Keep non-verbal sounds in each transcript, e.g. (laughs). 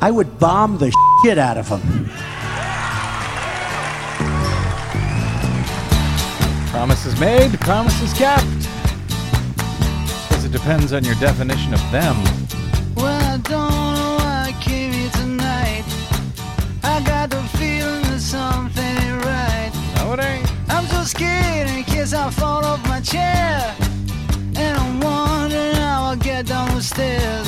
I would bomb the shit out of them. Promises made, promises kept. Because it depends on your definition of them. Well, I don't know why I came here tonight. I got the feeling that something ain't right. No, it ain't. I'm so scared in case I fall off my chair. And I'm wondering how I'll get down the stairs.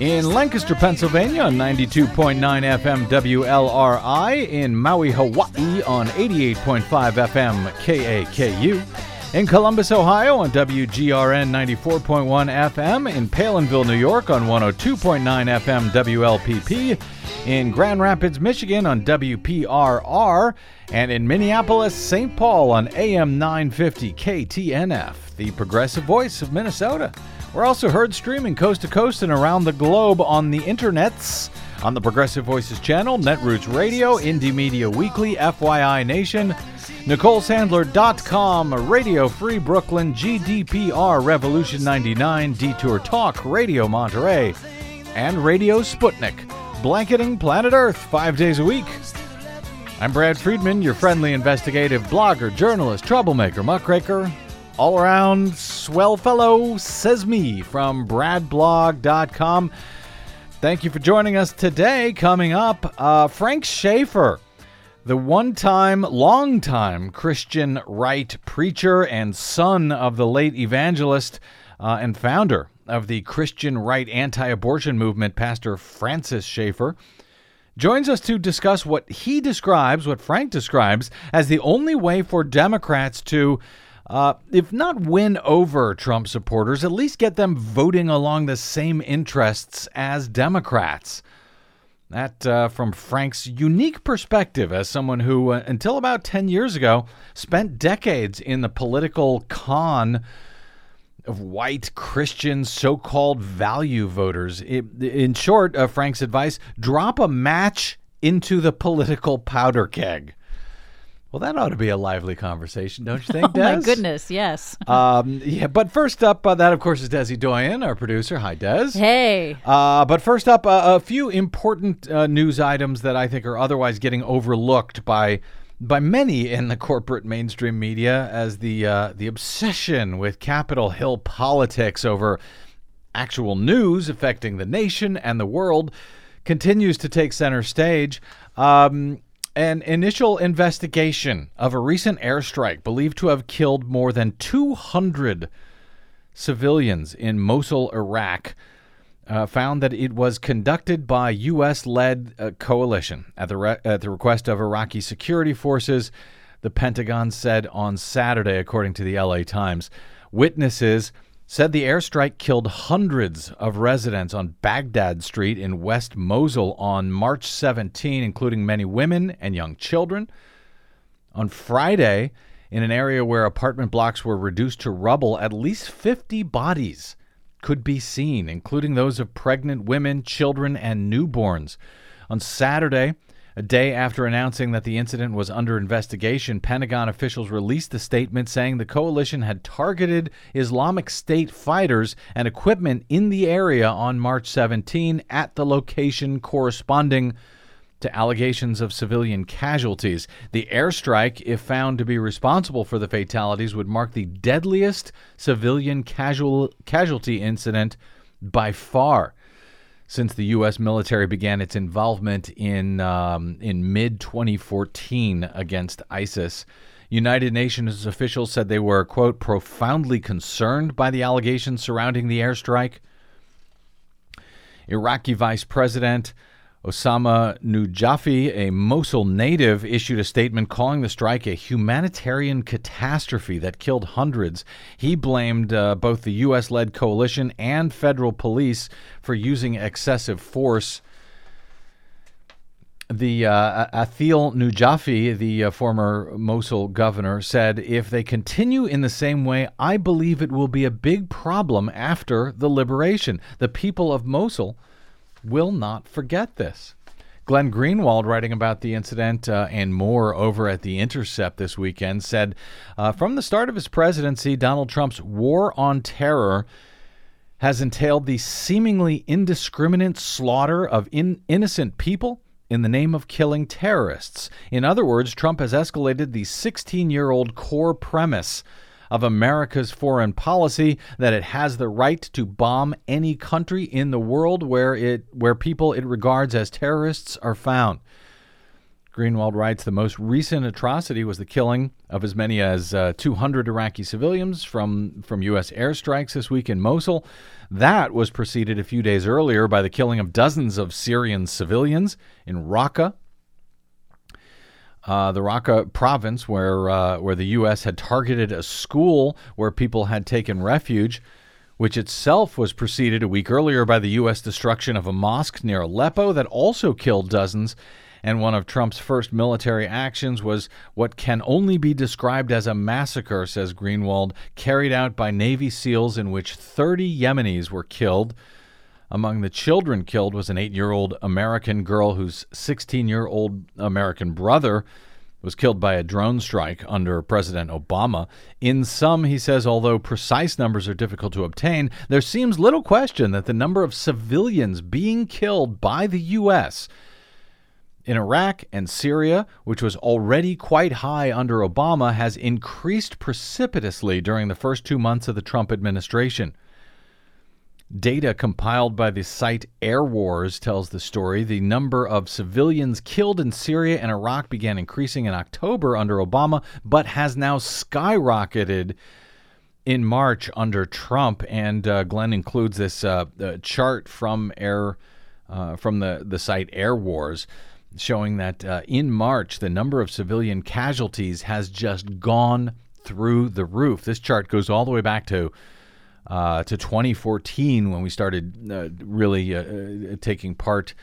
In Lancaster, Pennsylvania on 92.9 FM WLRI, in Maui, Hawaii on 88.5 FM KAKU, in Columbus, Ohio on WGRN 94.1 FM, in Palenville, New York on 102.9 FM WLPP, in Grand Rapids, Michigan on WPRR, and in Minneapolis, St. Paul on AM 950 KTNF, the progressive voice of Minnesota. We're also heard streaming coast to coast and around the globe on the internets, on the Progressive Voices channel, Netroots Radio, Indie Media Weekly, FYI Nation, NicoleSandler.com, Radio Free Brooklyn, GDPR Revolution 99, Detour Talk, Radio Monterey, and Radio Sputnik, blanketing planet Earth five days a week. I'm Brad Friedman, your friendly investigative blogger, journalist, troublemaker, muckraker, all around swell fellow, says me from bradblog.com. Thank you for joining us today. Coming up, uh, Frank Schaeffer, the one time, long time Christian right preacher and son of the late evangelist uh, and founder of the Christian right anti abortion movement, Pastor Francis Schaeffer joins us to discuss what he describes, what Frank describes, as the only way for Democrats to, uh, if not win over Trump supporters, at least get them voting along the same interests as Democrats. That uh, from Frank's unique perspective as someone who, uh, until about 10 years ago, spent decades in the political con of white Christian so called value voters. It, in short, uh, Frank's advice drop a match into the political powder keg. Well, that ought to be a lively conversation, don't you (laughs) think, Oh my goodness, yes. (laughs) Um, yeah, but first up, uh, that of course is Desi Doyen, our producer. Hi, Des. hey, Uh, but first up, uh, a few important uh, news items that I think are otherwise getting overlooked by by many in the corporate mainstream media as the uh, the obsession with Capitol Hill politics over actual news affecting the nation and the world continues to take center stage. Um, an initial investigation of a recent airstrike believed to have killed more than 200 civilians in Mosul, Iraq, uh, found that it was conducted by U.S. led uh, coalition at the, re- at the request of Iraqi security forces, the Pentagon said on Saturday, according to the LA Times. Witnesses said the airstrike killed hundreds of residents on Baghdad Street in West Mosul on March 17, including many women and young children. On Friday, in an area where apartment blocks were reduced to rubble, at least 50 bodies could be seen, including those of pregnant women, children, and newborns. On Saturday, a day after announcing that the incident was under investigation, Pentagon officials released a statement saying the coalition had targeted Islamic State fighters and equipment in the area on March 17 at the location corresponding to allegations of civilian casualties. The airstrike, if found to be responsible for the fatalities, would mark the deadliest civilian casual, casualty incident by far since the U.S. military began its involvement in um, in mid 2014 against ISIS. United Nations officials said they were quote profoundly concerned by the allegations surrounding the airstrike. Iraqi Vice President Osama Nujaifi, a Mosul native, issued a statement calling the strike a humanitarian catastrophe that killed hundreds. He blamed uh, both the U.S. led coalition and federal police for using excessive force. the uh, Adil Nujaifi, the uh, former Mosul governor, said, "If they continue in the same way, I believe it will be a big problem after the liberation. The people of Mosul will not forget this." Glenn Greenwald, writing about the incident uh, and more over at The Intercept this weekend, said uh, From the start of his presidency, Donald Trump's war on terror has entailed the seemingly indiscriminate slaughter of in- innocent people in the name of killing terrorists. In other words, Trump has escalated the 16 year old core premise of America's foreign policy that it has the right to bomb any country in the world where it where people it regards as terrorists are found. Greenwald writes the most recent atrocity was the killing of as many as uh, 200 Iraqi civilians from, from U.S. airstrikes this week in Mosul. That was preceded a few days earlier by the killing of dozens of Syrian civilians in Raqqa, uh, the Raqqa province, where uh, where the U.S. had targeted a school where people had taken refuge, which itself was preceded a week earlier by the U.S. destruction of a mosque near Aleppo that also killed dozens. And one of Trump's first military actions was what can only be described as a massacre, says Greenwald, carried out by Navy SEALs in which 30 Yemenis were killed. Among the children killed was an eight year old American girl whose 16 year old American brother was killed by a drone strike under President Obama. In sum, he says, although precise numbers are difficult to obtain, there seems little question that the number of civilians being killed by the U.S. in Iraq and Syria, which was already quite high under Obama, has increased precipitously during the first two months of the Trump administration. Data compiled by the site Air Wars tells the story. The number of civilians killed in Syria and Iraq began increasing in October under Obama, but has now skyrocketed in March under Trump. And uh, Glenn includes this uh, chart from Air uh, from the, the site Air Wars showing that uh, in March the number of civilian casualties has just gone through the roof. This chart goes all the way back to uh, to 2014 when we started uh, really uh, uh, taking part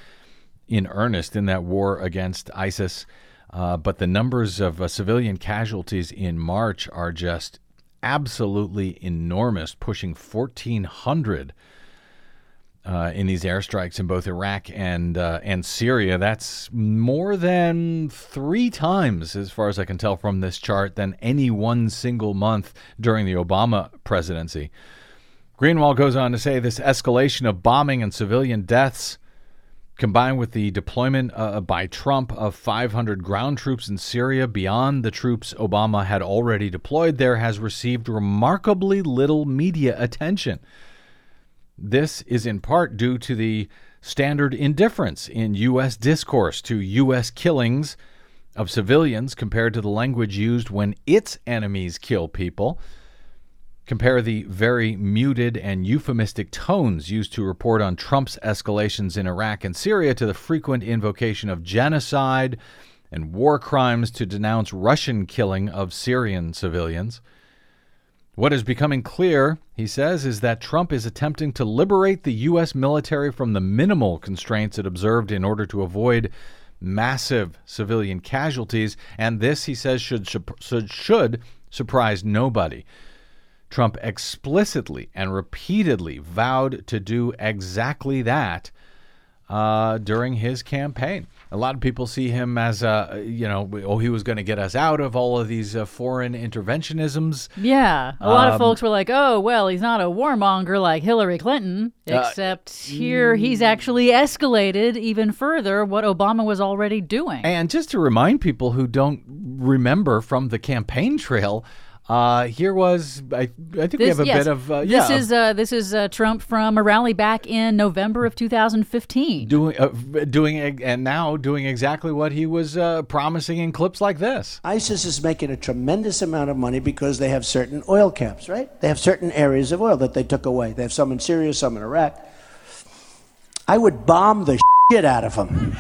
in earnest in that war against ISIS. Uh, but the numbers of civilian casualties in March are just absolutely enormous, pushing 1,400 in these airstrikes in both Iraq and and Syria. That's more than three times, as far as I can tell from this chart, than any one single month during the Obama presidency. Greenwald goes on to say this escalation of bombing and civilian deaths, combined with the deployment uh, by Trump of 500 ground troops in Syria beyond the troops Obama had already deployed there, has received remarkably little media attention. This is in part due to the standard indifference in U.S. discourse to U.S. killings of civilians compared to the language used when its enemies kill people. Compare the very muted and euphemistic tones used to report on Trump's escalations in Iraq and Syria to the frequent invocation of genocide and war crimes to denounce Russian killing of Syrian civilians. What is becoming clear, he says, is that Trump is attempting to liberate the U.S. military from the minimal constraints it observed in order to avoid massive civilian casualties, and this, he says, should, should, should surprise nobody. Trump explicitly and repeatedly vowed to do exactly that uh, during his campaign. A lot of people see him as, a, you know, oh, he was going to get us out of all of these uh, foreign interventionisms. Yeah. A lot um, of folks were like, oh, well, he's not a warmonger like Hillary Clinton, uh, except uh, here he's actually escalated even further what Obama was already doing. And just to remind people who don't remember from the campaign trail, uh, here was I, I think this, we have a yes, bit of uh, this is uh, this is uh, Trump from a rally back in November of 2015 doing uh, doing and now doing exactly what he was uh, promising in clips like this. ISIS is making a tremendous amount of money because they have certain oil camps, right? They have certain areas of oil that they took away. They have some in Syria, some in Iraq. I would bomb the (laughs) shit out of them.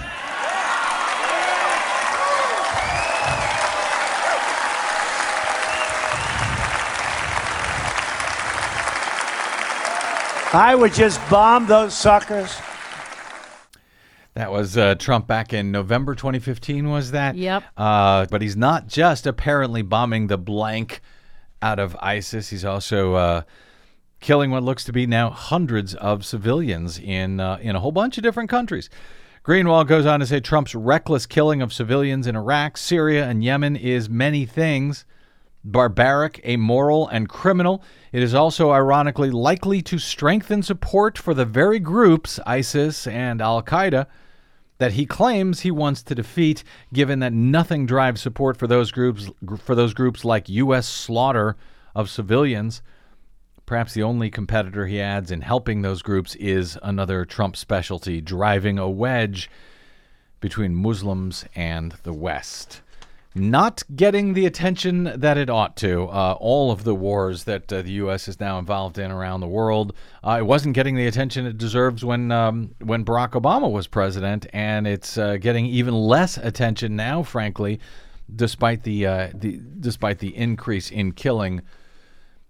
I would just bomb those suckers. That was uh, Trump back in November 2015, was that? Yep. Uh, but he's not just apparently bombing the blank out of ISIS, he's also uh, killing what looks to be now hundreds of civilians in, uh, in a whole bunch of different countries. Greenwald goes on to say Trump's reckless killing of civilians in Iraq, Syria, and Yemen is many things barbaric, amoral, and criminal. It is also ironically likely to strengthen support for the very groups, ISIS and Al Qaeda, that he claims he wants to defeat, given that nothing drives support for those groups for those groups like U.S. slaughter of civilians. Perhaps the only competitor he adds in helping those groups is another Trump specialty, driving a wedge between Muslims and the West not getting the attention that it ought to. Uh, all of the wars that uh, the U.S. is now involved in around the world, uh, it wasn't getting the attention it deserves when um, when Barack Obama was president, and it's uh, getting even less attention now, frankly, despite the, uh, the despite the increase in killing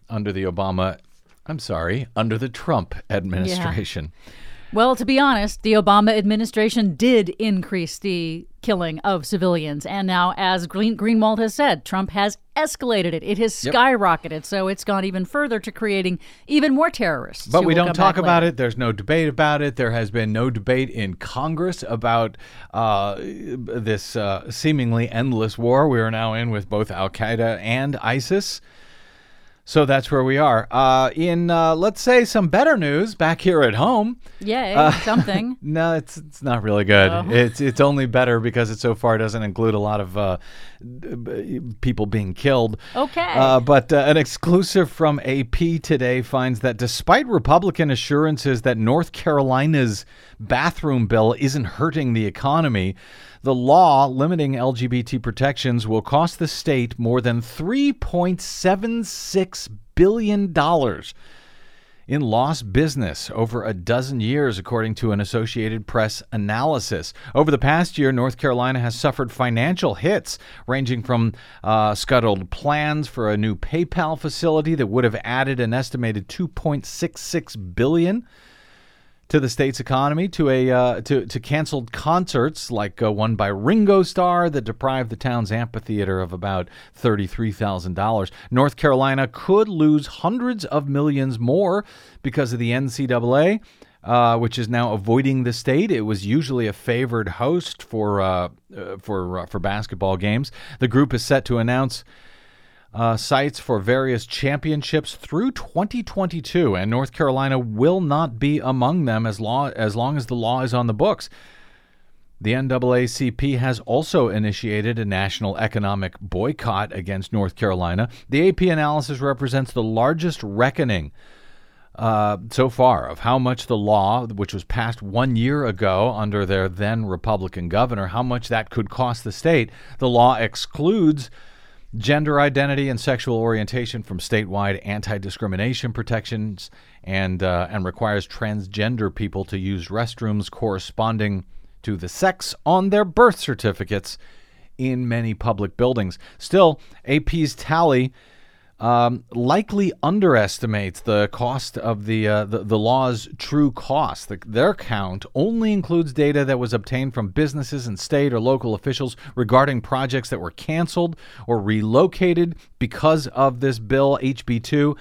under the Obama. I'm sorry, under the Trump administration. Yeah. Well, to be honest, the Obama administration did increase the killing of civilians. And now, as Green- Greenwald has said, Trump has escalated it. It has skyrocketed. Yep. So it's gone even further to creating even more terrorists. But we don't talk about it. There's no debate about it. There has been no debate in Congress about uh, this uh, seemingly endless war we are now in with both Al Qaeda and ISIS. So that's where we are. Uh, in uh, let's say some better news back here at home. Yay, uh, (laughs) something. no, it's it's not really good. Oh. It's it's only better because it so far doesn't include a lot of uh, people being killed. Okay. Uh, but uh, an exclusive from AP today finds that despite Republican assurances that North Carolina's bathroom bill isn't hurting the economy. The law limiting LGBT protections will cost the state more than $3.76 billion in lost business over a dozen years, according to an Associated Press analysis. Over the past year, North Carolina has suffered financial hits, ranging from uh, scuttled plans for a new PayPal facility that would have added an estimated 2.66 billion billion to the state's economy, to a uh, to to canceled concerts like uh, one by Ringo Starr that deprived the town's amphitheater of about thirty three thousand dollars. North Carolina could lose hundreds of millions more because of the NCAA. Uh, which is now avoiding the state. It was usually a favored host for uh, uh, for uh, for basketball games. The group is set to announce uh, sites for various championships through 2022, and North Carolina will not be among them as, law, as long as the law is on the books. The NAACP has also initiated a national economic boycott against North Carolina. The AP analysis represents the largest reckoning uh, so far of how much the law, which was passed one year ago under their then Republican governor, how much that could cost the state. The law excludes gender identity and sexual orientation from statewide anti-discrimination protections and uh, and requires transgender people to use restrooms corresponding to the sex on their birth certificates in many public buildings. Still, AP's tally um, likely underestimates the cost of the, uh, the, the law's true cost. The, their count only includes data that was obtained from businesses and state or local officials regarding projects that were canceled or relocated because of this bill HB two.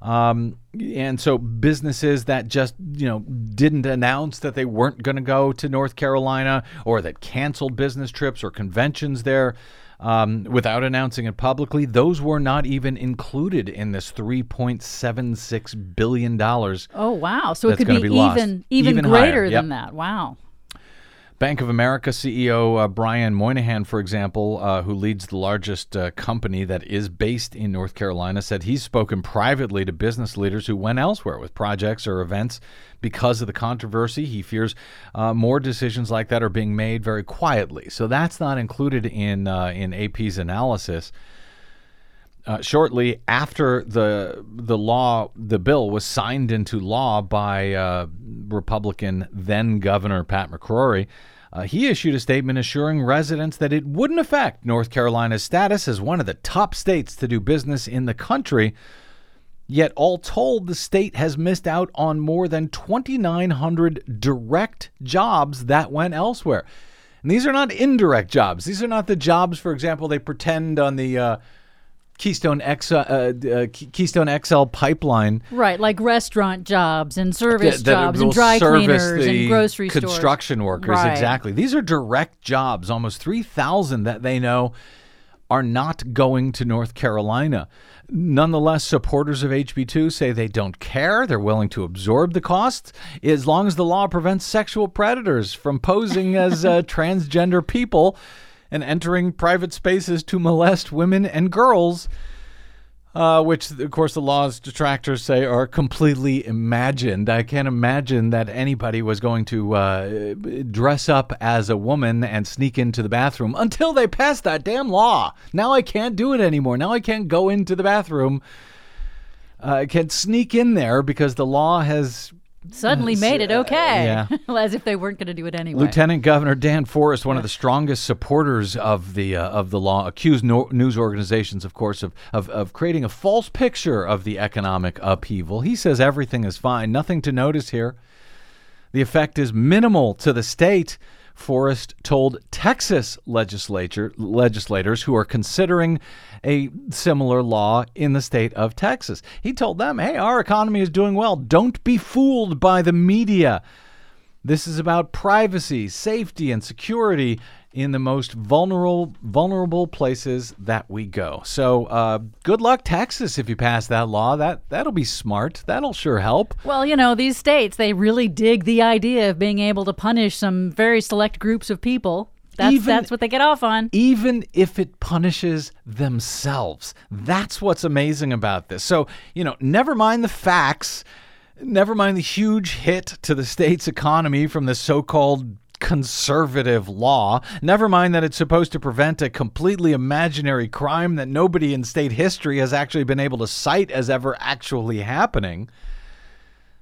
Um, and so businesses that just you know didn't announce that they weren't going to go to North Carolina or that canceled business trips or conventions there um, without announcing it publicly. Those were not even included in this $3.76 billion. Oh, wow. So it could be, be even, even, even, greater yep. than that. Wow. Bank of America CEO uh, Brian Moynihan, for example, uh, who leads the largest uh, company that is based in North Carolina, said he's spoken privately to business leaders who went elsewhere with projects or events because of the controversy. He fears uh, more decisions like that are being made very quietly. So that's not included in uh, in AP's analysis. Uh, shortly after the the law, the bill was signed into law by uh, Republican then Governor Pat McCrory. Uh, he issued a statement assuring residents that it wouldn't affect North Carolina's status as one of the top states to do business in the country. Yet, all told, the state has missed out on more than 2,900 direct jobs that went elsewhere. And these are not indirect jobs. These are not the jobs, for example, they pretend on the uh, Keystone, X, uh, uh, Keystone XL pipeline. Right, like restaurant jobs and service that- jobs and dry cleaners and grocery stores. construction workers. Right. Exactly. These are direct jobs, almost 3,000 that they know are not going to North Carolina. Nonetheless, supporters of HB2 say they don't care. They're willing to absorb the costs as long as the law prevents sexual predators from posing as (laughs) uh, transgender people and entering private spaces to molest women and girls uh, which of course the law's detractors say are completely imagined. I can't imagine that anybody was going to uh, dress up as a woman and sneak into the bathroom until they passed that damn law. Now I can't do it anymore. Now I can't go into the bathroom. Uh, I can't sneak in there because the law has Suddenly made it okay. yeah. (laughs) As if they weren't going to do it anyway. Lieutenant Governor Dan Forest, one of the strongest supporters of the uh, of the law, accused no- news organizations, of course, of, of of creating a false picture of the economic upheaval. He says everything is fine, nothing to notice here. The effect is minimal to the state. Forest told Texas legislature legislators who are considering a similar law in the state of Texas. He told them, "Hey, our economy is doing well. Don't be fooled by the media. This is about privacy, safety, and security in the most vulnerable vulnerable places that we go. So, uh, good luck, Texas, if you pass that law. That that'll be smart. That'll sure help. Well, you know, these states, they really dig the idea of being able to punish some very select groups of people. That's, Even- that's what they get off on. even if it punishes themselves. That's what's amazing about this. So, you know, never mind the facts, never mind the huge hit to the state's economy from the so called conservative law. Never mind that it's supposed to prevent a completely imaginary crime that nobody in state history has actually been able to cite as ever actually happening.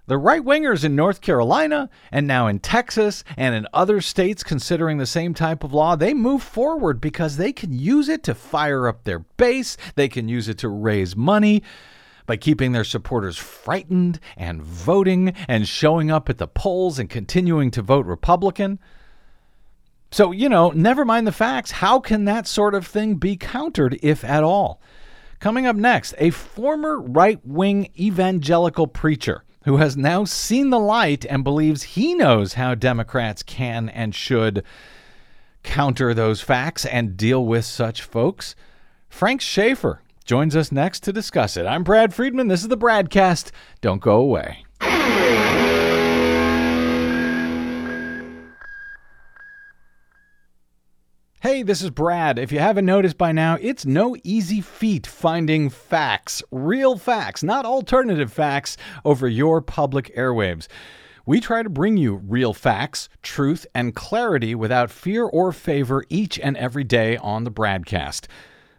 The right wingers in North Carolina and now in Texas and in other states considering the same type of law, they move forward because they can use it to fire up their base, they can use it to raise money by keeping their supporters frightened and voting and showing up at the polls and continuing to vote Republican. So, you know, never mind the facts. How can that sort of thing be countered, if at all? Coming up next, a former right wing evangelical preacher who has now seen the light and believes he knows how Democrats can and should counter those facts and deal with such folks. Frank Schaeffer joins us next to discuss it. I'm Brad Friedman. This is the Bradcast. Don't go away. Hey, this is Brad. If you haven't noticed by now, it's no easy feat finding facts, real facts, not alternative facts, over your public airwaves. We try to bring you real facts, truth, and clarity without fear or favor each and every day on the Bradcast.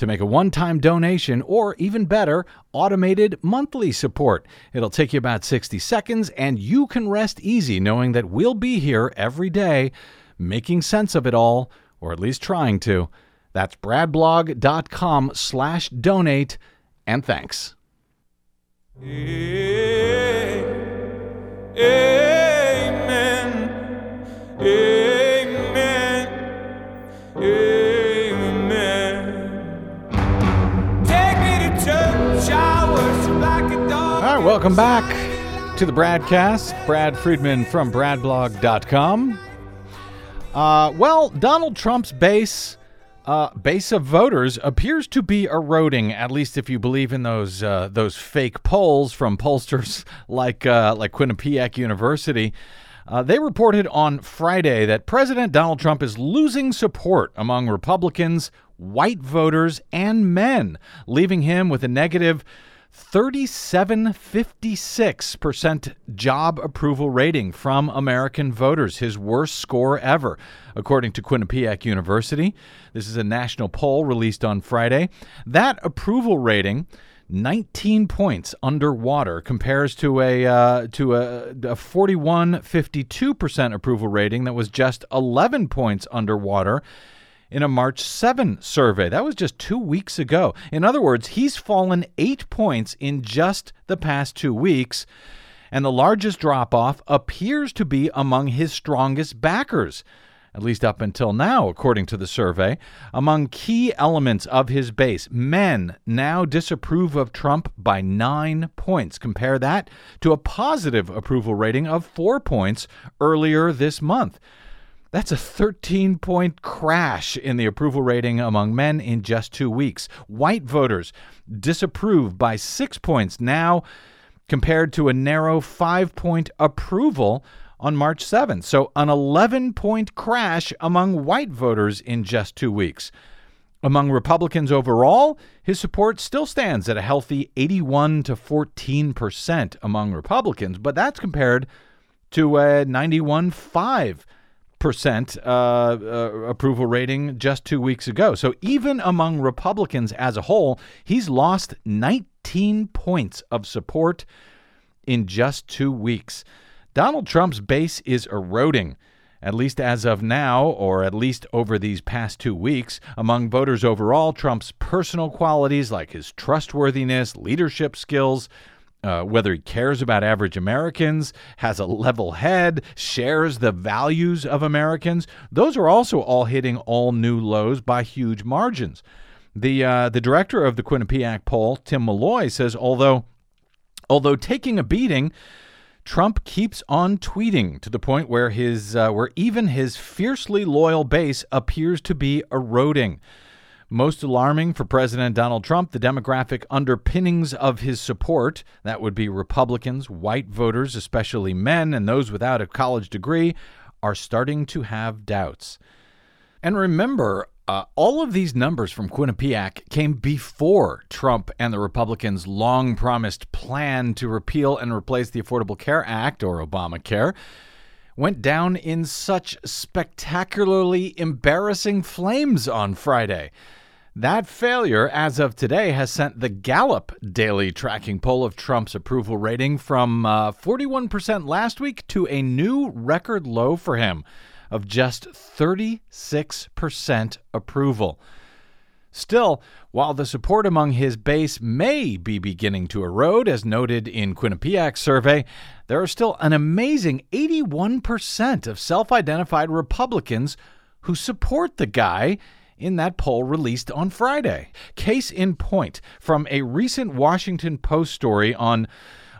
to make a one-time donation or even better, automated monthly support. It'll take you about 60 seconds, and you can rest easy knowing that we'll be here every day making sense of it all, or at least trying to. That's bradblog.com slash donate, and thanks. Amen. Welcome back to the Bradcast. Brad Friedman from bradblog.com. Uh, well, Donald Trump's base uh, base of voters appears to be eroding. At least if you believe in those uh, those fake polls from pollsters (laughs) like uh, like Quinnipiac University. Uh, they reported on Friday that President Donald Trump is losing support among Republicans, white voters, and men, leaving him with a negative 3756% job approval rating from American voters, his worst score ever, according to Quinnipiac University. This is a national poll released on Friday. That approval rating 19 points underwater compares to a uh, to a, a 41 52% approval rating that was just 11 points underwater in a March 7 survey. That was just 2 weeks ago. In other words, he's fallen 8 points in just the past 2 weeks. And the largest drop off appears to be among his strongest backers at least up until now, according to the survey. Among key elements of his base, men now disapprove of Trump by nine points. Compare that to a positive approval rating of four points earlier this month. That's a 13 point crash in the approval rating among men in just two weeks. White voters disapprove by six points now, compared to a narrow five point approval on March 7th. So, an 11 point crash among white voters in just two weeks. Among Republicans overall, his support still stands at a healthy 81 to 14 percent among Republicans, but that's compared to a 91.5 percent uh, uh, approval rating just two weeks ago. So even among Republicans as a whole, he's lost 19 points of support in just two weeks. Donald Trump's base is eroding, at least as of now, or at least over these past two weeks. Among voters overall, Trump's personal qualities like his trustworthiness, leadership skills, uh, whether he cares about average Americans, has a level head, shares the values of Americans, those are also all hitting all new lows by huge margins. The uh, the director of the Quinnipiac poll, Tim Malloy, says although although taking a beating, Trump keeps on tweeting to the point where his uh, where even his fiercely loyal base appears to be eroding. Most alarming for President Donald Trump, the demographic underpinnings of his support, that would be Republicans, white voters, especially men, and those without a college degree, are starting to have doubts. And remember, uh, all of these numbers from Quinnipiac came before Trump and the Republicans' long promised plan to repeal and replace the Affordable Care Act, or Obamacare, went down in such spectacularly embarrassing flames on Friday. That failure, as of today, has sent the Gallup daily tracking poll of Trump's approval rating from uh, 41% last week to a new record low for him of just 36% approval. Still, while the support among his base may be beginning to erode, as noted in Quinnipiac's survey, there are still an amazing 81% of self identified Republicans who support the guy in that poll released on Friday. Case in point from a recent Washington Post story on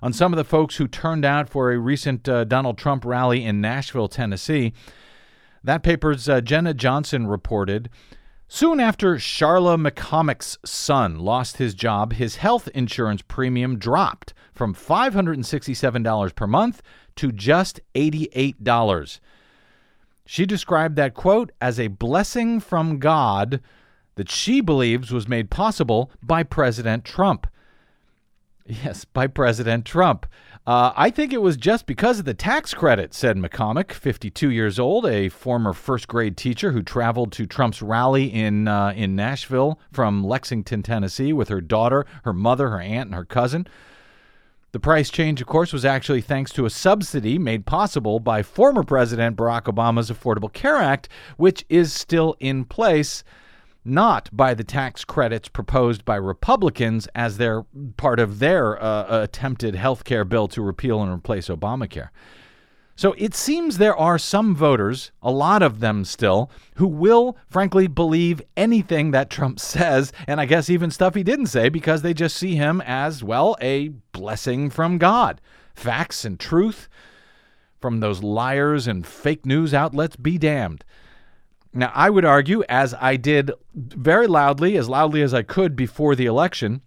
on some of the folks who turned out for a recent uh, Donald Trump rally in Nashville, Tennessee. That paper's uh, Jenna Johnson reported. Soon after Charla McCormick's son lost his job, his health insurance premium dropped from $567 per month to just $88. She described that quote as a blessing from God that she believes was made possible by President Trump. Yes, by President Trump. Uh, I think it was just because of the tax credit, said McCormick, 52 years old, a former first grade teacher who traveled to Trump's rally in, uh, in Nashville from Lexington, Tennessee, with her daughter, her mother, her aunt, and her cousin. The price change, of course, was actually thanks to a subsidy made possible by former President Barack Obama's Affordable Care Act, which is still in place not by the tax credits proposed by Republicans as they're part of their uh, attempted health care bill to repeal and replace Obamacare. So it seems there are some voters, a lot of them still, who will frankly believe anything that Trump (laughs) says, and I guess even stuff he didn't say because they just see him as, well, a blessing from God. Facts and truth from those liars and fake news outlets be damned. Now, I would argue, as I did very loudly, as loudly as I could before the election,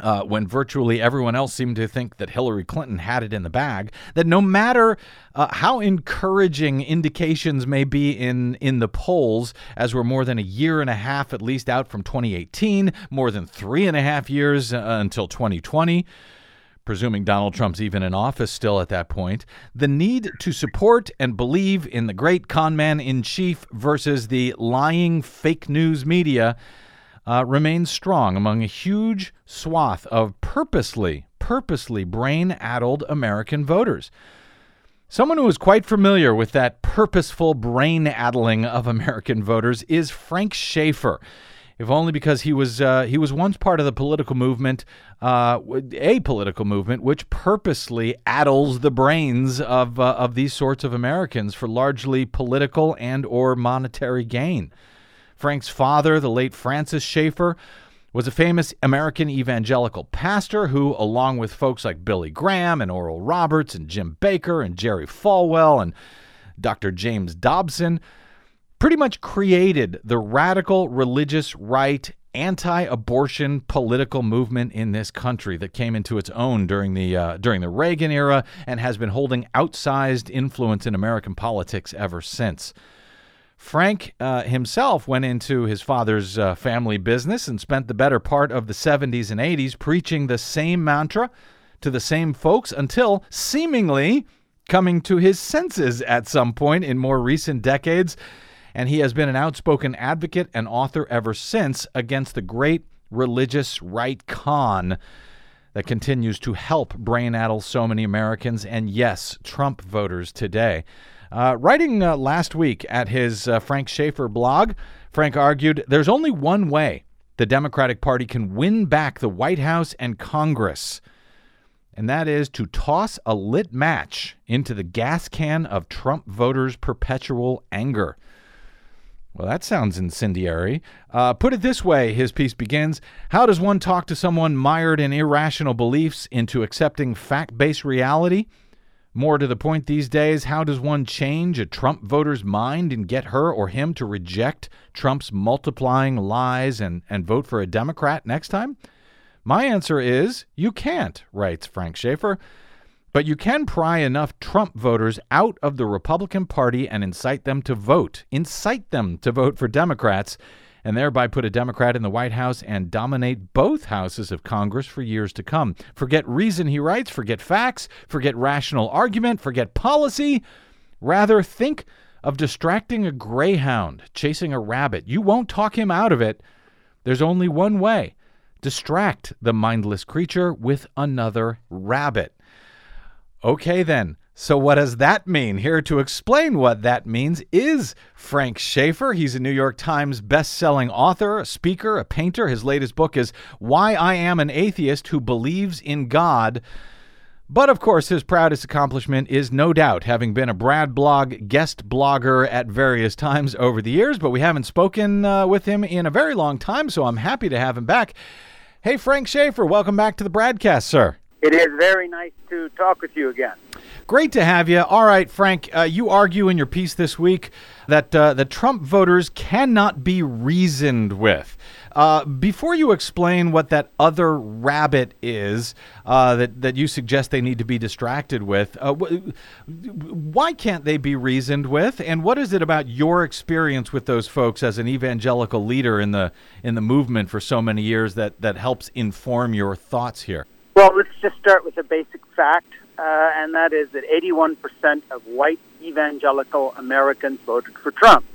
uh, when virtually everyone else seemed to think that Hillary Clinton had it in the bag, that no matter uh, how encouraging indications may be in, in the polls, as we're more than a year and a half at least out from 2018, more than three and a half years uh, until 2020, presuming Donald Trump's even in office still at that point, the need to support and believe in the great conman in chief versus the lying fake news media uh, remains strong among a huge swath of purposely, purposely brain addled American voters. Someone who is quite familiar with that purposeful brain addling of American voters is Frank Schaeffer If only because he was uh, he was once part of the political movement, uh, a political movement which purposely addles the brains of uh, of these sorts of Americans for largely political and or monetary gain. Frank's father, the late Francis Schaeffer, was a famous American evangelical pastor who, along with folks like Billy Graham and Oral Roberts and Jim Bakker and Jerry Falwell and Dr. James Dobson, pretty much created the radical religious right anti-abortion political movement in this country that came into its own during the uh, during the Reagan era and has been holding outsized influence in American politics ever since. Frank uh, himself went into his father's uh, family business and spent the better part of the 70s and 80s preaching the same mantra to the same folks until seemingly coming to his senses at some point in more recent decades. And he has been an outspoken advocate and author ever since against the great religious right con that continues to help brain addle so many Americans and, yes, Trump voters today. Uh, writing uh, last week at his uh, Frank Schaeffer blog, Frank argued there's only one way the Democratic Party can win back the White House and Congress, and that is to toss a lit match into the gas can of Trump voters' perpetual anger. Well, that sounds incendiary. Uh, put it this way, his piece begins How does one talk to someone mired in irrational beliefs into accepting fact based reality? More to the point these days, how does one change a Trump voter's mind and get her or him to reject Trump's multiplying lies and, and vote for a Democrat next time? My answer is you can't, writes Frank Schaeffer. But you can pry enough Trump voters out of the Republican Party and incite them to vote, incite them to vote for Democrats and thereby put a Democrat in the White House and dominate both houses of Congress for years to come. Forget reason, he writes, forget facts, forget rational argument, forget policy. Rather, think of distracting a greyhound chasing a rabbit. You won't talk him out of it. There's only one way distract the mindless creature with another rabbit. Okay, then. So, what does that mean? Here to explain what that means is Frank Schaeffer. He's a New York Times best-selling author, a speaker, a painter. His latest book is Why I Am an Atheist Who Believes in God. But of course, his proudest accomplishment is no doubt having been a Brad blog guest blogger at various times over the years. But we haven't spoken uh, with him in a very long time, so I'm happy to have him back. Hey, Frank Schaeffer, welcome back to the Bradcast, sir. It is very nice to talk with you again. Great to have you. All right, Frank, uh, you argue in your piece this week that uh, the Trump voters cannot be reasoned with. Uh, before you explain what that other rabbit is uh, that, that you suggest they need to be distracted with, uh, wh- why can't they be reasoned with? And what is it about your experience with those folks as an evangelical leader in the in the movement for so many years that, that helps inform your thoughts here? Well, let's just start with a basic fact, uh, and that is that 81% of white evangelical Americans voted for Trump.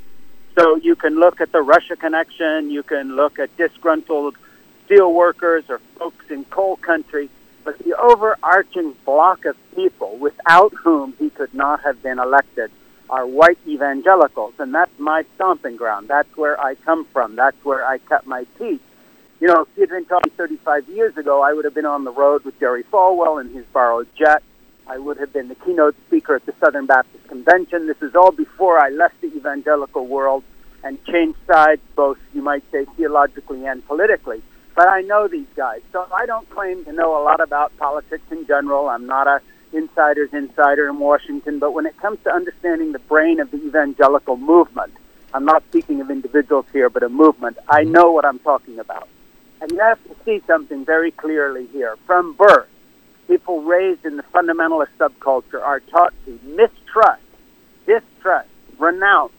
So you can look at the Russia connection, you can look at disgruntled steel workers or folks in coal country, but the overarching block of people without whom he could not have been elected are white evangelicals, and that's my stomping ground. That's where I come from. That's where I cut my teeth. You know, if you'd been talking 35 years ago, I would have been on the road with Jerry Falwell in his borrowed jet. I would have been the keynote speaker at the Southern Baptist Convention. This is all before I left the evangelical world and changed sides, both, you might say, theologically and politically. But I know these guys. So I don't claim to know a lot about politics in general. I'm not a insider's insider in Washington. But when it comes to understanding the brain of the evangelical movement, I'm not speaking of individuals here, but a movement, I know what I'm talking about. And you have to see something very clearly here. From birth, people raised in the fundamentalist subculture are taught to mistrust, distrust, renounce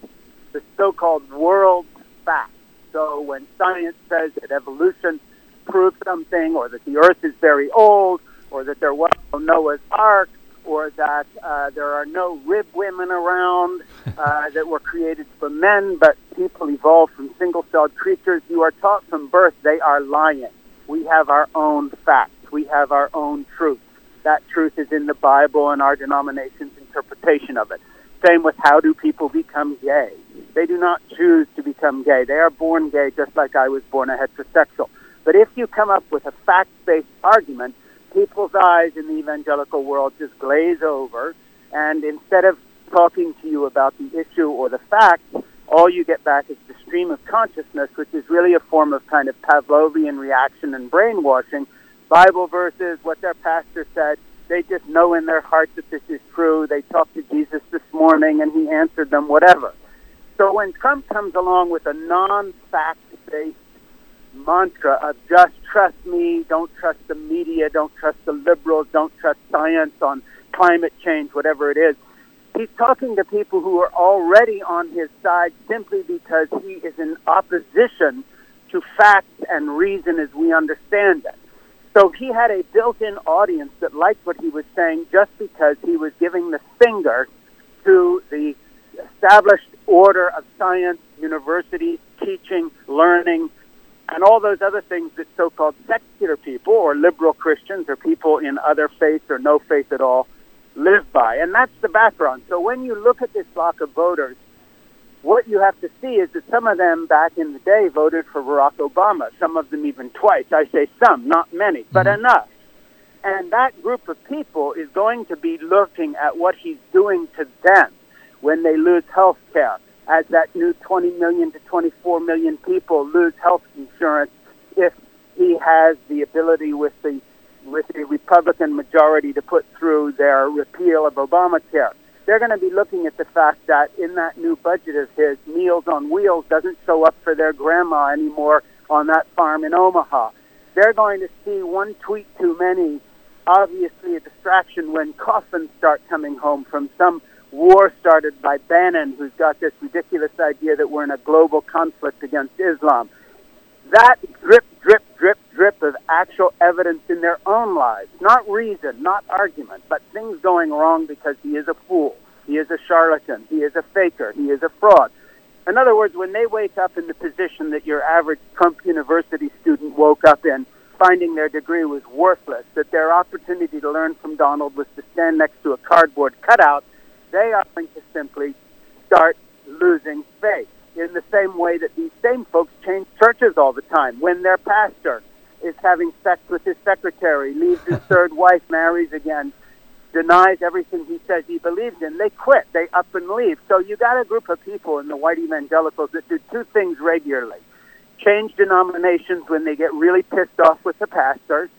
the so-called world facts. So when science says that evolution proves something, or that the Earth is very old, or that there was no Noah's Ark, or that uh, there are no rib women around uh, (laughs) that were created for men, but people evolved from single-celled creatures. You are taught from birth they are lying. We have our own facts. We have our own truth. That truth is in the Bible and our denomination's interpretation of it. Same with how do people become gay. They do not choose to become gay. They are born gay just like I was born a heterosexual. But if you come up with a fact-based argument, people's eyes in the evangelical world just glaze over, and instead of talking to you about the issue or the fact, all you get back is the stream of consciousness, which is really a form of kind of Pavlovian reaction and brainwashing. Bible verses, what their pastor said, they just know in their heart that this is true. They talked to Jesus this morning and he answered them, whatever. So when Trump comes along with a non fact based mantra of just trust me, don't trust the media, don't trust the liberals, don't trust science on climate change, whatever it is. He's talking to people who are already on his side simply because he is in opposition to facts and reason as we understand it. So he had a built-in audience that liked what he was saying just because he was giving the finger to the established order of science, universities, teaching, learning, and all those other things that so-called secular people or liberal Christians or people in other faiths or no faith at all live by. And that's the background. So when you look at this block of voters, what you have to see is that some of them back in the day voted for Barack Obama, some of them even twice. I say some, not many, but Mhm. enough. And that group of people is going to be looking at what he's doing to them when they lose health care, as that new 20 million to 24 million people lose health insurance if he has the ability with the with the Republican majority to put through their repeal of Obamacare. They're going to be looking at the fact that in that new budget of his, Meals on Wheels doesn't show up for their grandma anymore on that farm in Omaha. They're going to see one tweet too many, obviously a distraction when coffins start coming home from some war started by Bannon, who's got this ridiculous idea that we're in a global conflict against Islam. That drip, drip, drip, drip of actual evidence in their own lives, not reason, not argument, but things going wrong because he is a fool, he is a charlatan, he is a faker, he is a fraud. In other words, when they wake up in the position that your average Trump University student woke up in, finding their degree was worthless, that their opportunity to learn from Donald was to stand next to a cardboard cutout, they are going to simply start losing faith in the same way that these same folks change churches all the time. When their pastor is having sex with his secretary, leaves his (laughs) third wife, marries again, denies everything he says he believes in, they quit. They up and leave. So you got a group of people in the white evangelicals that do two things regularly. Change denominations when they get really pissed off with the pastors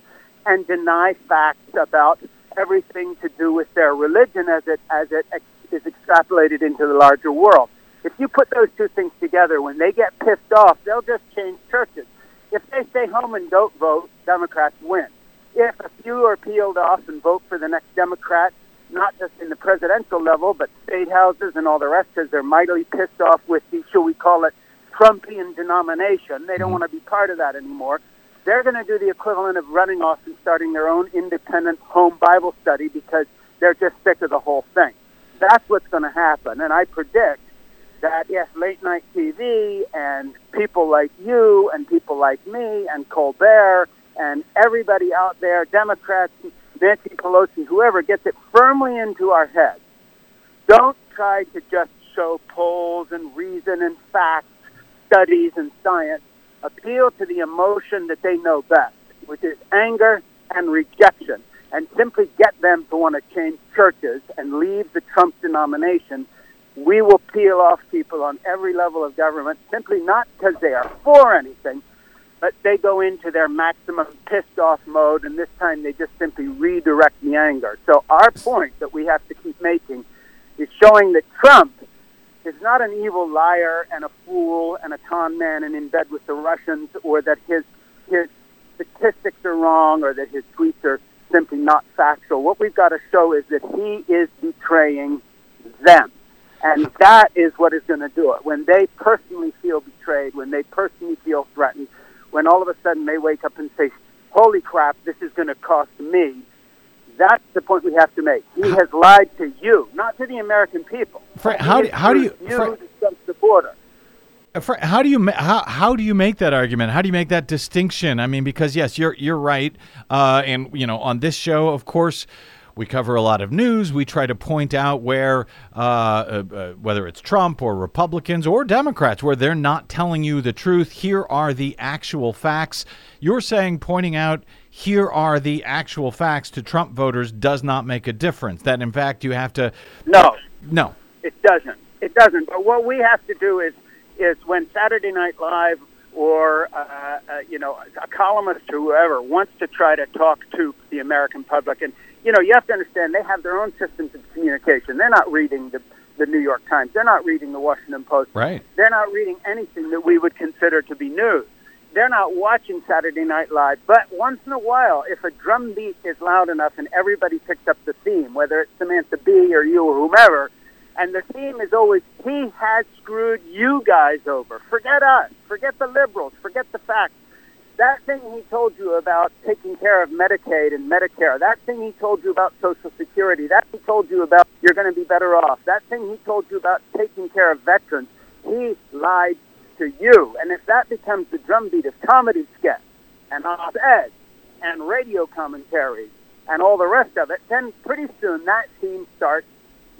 and deny facts about everything to do with their religion as it as it ex- is extrapolated into the larger world. If you put those two things together, when they get pissed off, they'll just change churches. If they stay home and don't vote, Democrats win. If a few are peeled off and vote for the next Democrat, not just in the presidential level, but state houses and all the rest, because they're mightily pissed off with the, shall we call it, Trumpian denomination. They don't mm-hmm. want to be part of that anymore. They're going to do the equivalent of running off and starting their own independent home Bible study because they're just sick of the whole thing. That's what's going to happen. And I predict that yes, late night TV and people like you and people like me and Colbert and everybody out there, Democrats, Nancy Pelosi, whoever gets it firmly into our heads. Don't try to just show polls and reason and facts, studies and science. Appeal to the emotion that they know best, which is anger and rejection, and simply get them to want to change churches and leave the Trump denomination we will peel off people on every level of government simply not because they are for anything, but they go into their maximum pissed off mode, and this time they just simply redirect the anger. So, our point that we have to keep making is showing that Trump is not an evil liar and a fool and a con man and in bed with the Russians, or that his his statistics are wrong or that his tweets are simply not factual. What we've got to show is that he is betraying them. And that is what is going to do it. When they personally feel betrayed, when they personally feel threatened, when all of a sudden they wake up and say, holy crap, this is going to cost me, that's the point we have to make. He has lied to you, not to the American people. Frank, how do- how do you- you Frank- to jump the. Uh, Fra- How do you how how do you make that argument? How do you make that distinction? I mean, because yes, you're you're right, uh, and you know, on this show, of course, we cover a lot of news. We try to point out where uh, uh, uh, whether it's Trump or Republicans or Democrats, where they're not telling you the truth. Here are the actual facts. You're saying pointing out here are the actual facts to Trump voters does not make a difference. That in fact you have to No, no. It doesn't. It doesn't. But what we have to do is is when Saturday Night Live or uh, uh, you know a columnist or whoever wants to try to talk to the American public, and you know you have to understand they have their own systems of communication. They're not reading the the New York Times. They're not reading the Washington Post. Right. They're not reading anything that we would consider to be news. They're not watching Saturday Night Live. But once in a while, if a drum beat is loud enough and everybody picks up the theme, whether it's Samantha Bee or you or whomever, and the theme is always, he has screwed you guys over. Forget us. Forget the liberals. Forget the facts. That thing he told you about taking care of Medicaid and Medicare, that thing he told you about Social Security, that he told you about you're going to be better off, that thing he told you about taking care of veterans, he lied to you. And if that becomes the drumbeat of comedy sketch and op-ed and radio commentary and all the rest of it, then pretty soon that theme starts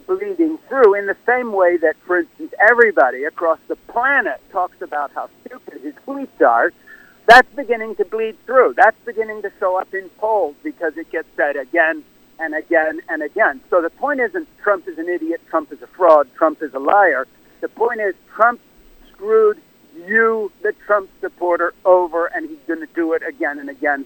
bleeding through in the same way that, for instance, everybody across the planet talks about how stupid his tweets are. That's beginning to bleed through. That's beginning to show up in polls because it gets said again and again and again. So the point isn't Trump is an idiot, Trump is a fraud, Trump is a liar. The point is Trump screwed you, the Trump supporter, over, and he's going to do it again and again.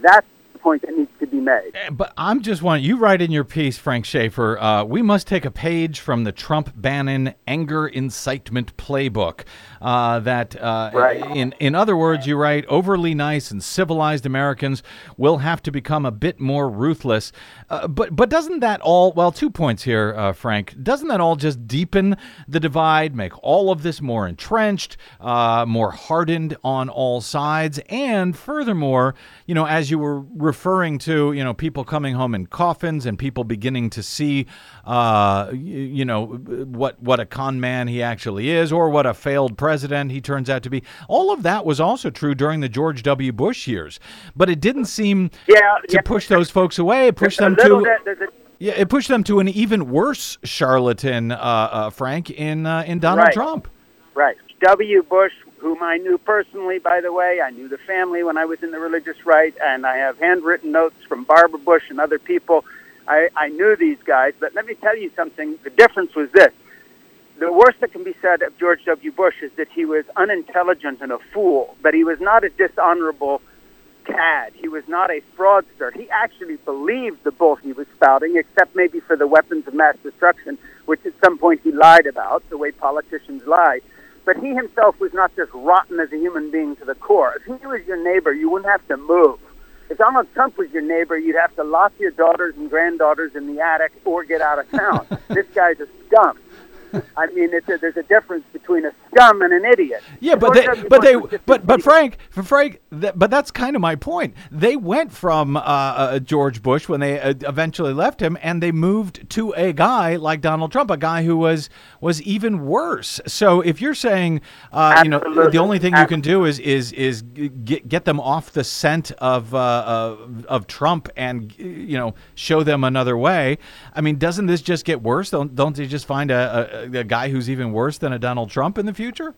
That's point that needs to be made. But I'm just wondering, you write in your piece, Frank Schaeffer, uh, we must take a page from the Trump Bannon anger incitement playbook. Uh, that, uh, Right. in, in other words, you write, overly nice and civilized Americans will have to become a bit more ruthless. Uh, but, but doesn't that all, well, two points here, uh, Frank, doesn't that all just deepen the divide, make all of this more entrenched, uh, more hardened on all sides? And furthermore, you know, as you were referring to, you know, people coming home in coffins and people beginning to see, uh, you know, what what a con man he actually is, or what a failed president he turns out to be. All of that was also true during the George W. Bush years, but it didn't seem Yeah, to yeah. push those folks away. It pushed them to. bit, Yeah, it pushed them to an even worse charlatan, uh, uh, Frank, in uh, in Donald Right. Trump. Right. W. Bush, whom I knew personally, by the way, I knew the family when I was in the religious right, and I have handwritten notes from Barbara Bush and other people. I, I knew these guys, but let me tell you something. The difference was this. The worst that can be said of George W. Bush is that he was unintelligent and a fool, but he was not a dishonorable cad. He was not a fraudster. He actually believed the bull he was spouting, except maybe for the weapons of mass destruction, which at some point he lied about, the way politicians lie. But he himself was not just rotten as a human being to the core. If he was your neighbor, you wouldn't have to move. If Donald Trump was your neighbor, you'd have to lock your daughters and granddaughters in the attic or get out of town. (laughs) this guy's a scum. I mean, it's a, there's a difference between a scum and an idiot. Yeah, but they, but they, but but. Frank, Frank, that, but that's kind of my point. They went from uh, uh, George Bush when they uh, eventually left him, and they moved to a guy like Donald Trump, a guy who was was even worse. So if you're saying, uh, you know, the only thing you can do is is is get get them off the scent of uh, of, of Trump and you know show them another way. I mean, doesn't this just get worse? Don't don't they just find a, a, a guy who's even worse than a Donald Trump in the future?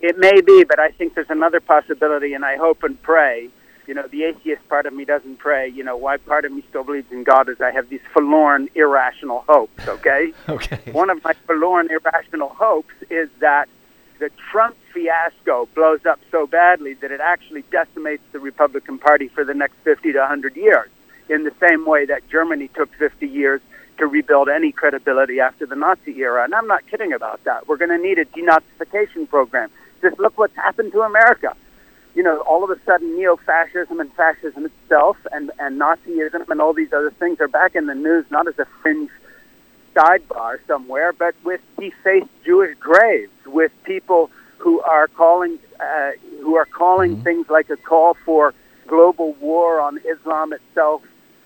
It may be, but I think there's another possibility, and I hope and pray. You know, the atheist part of me doesn't pray. You know, why part of me still believes in God is I have these forlorn, irrational hopes, (laughs) okay? Okay. One of my forlorn, irrational hopes is that the Trump fiasco blows up so badly that it actually decimates the Republican Party for the next 50 to 100 years, in the same way that Germany took 50 years to rebuild any credibility after the Nazi era. And I'm not kidding about that. We're going to need a denazification program. Just look what's happened to America. you know, all of a sudden neo-fascism and fascism itself and, and Nazism and all these other things are back in the news, not as a fringe sidebar somewhere, but with defaced Jewish graves, with people who are calling uh, who are calling things like a call for global war on Islam itself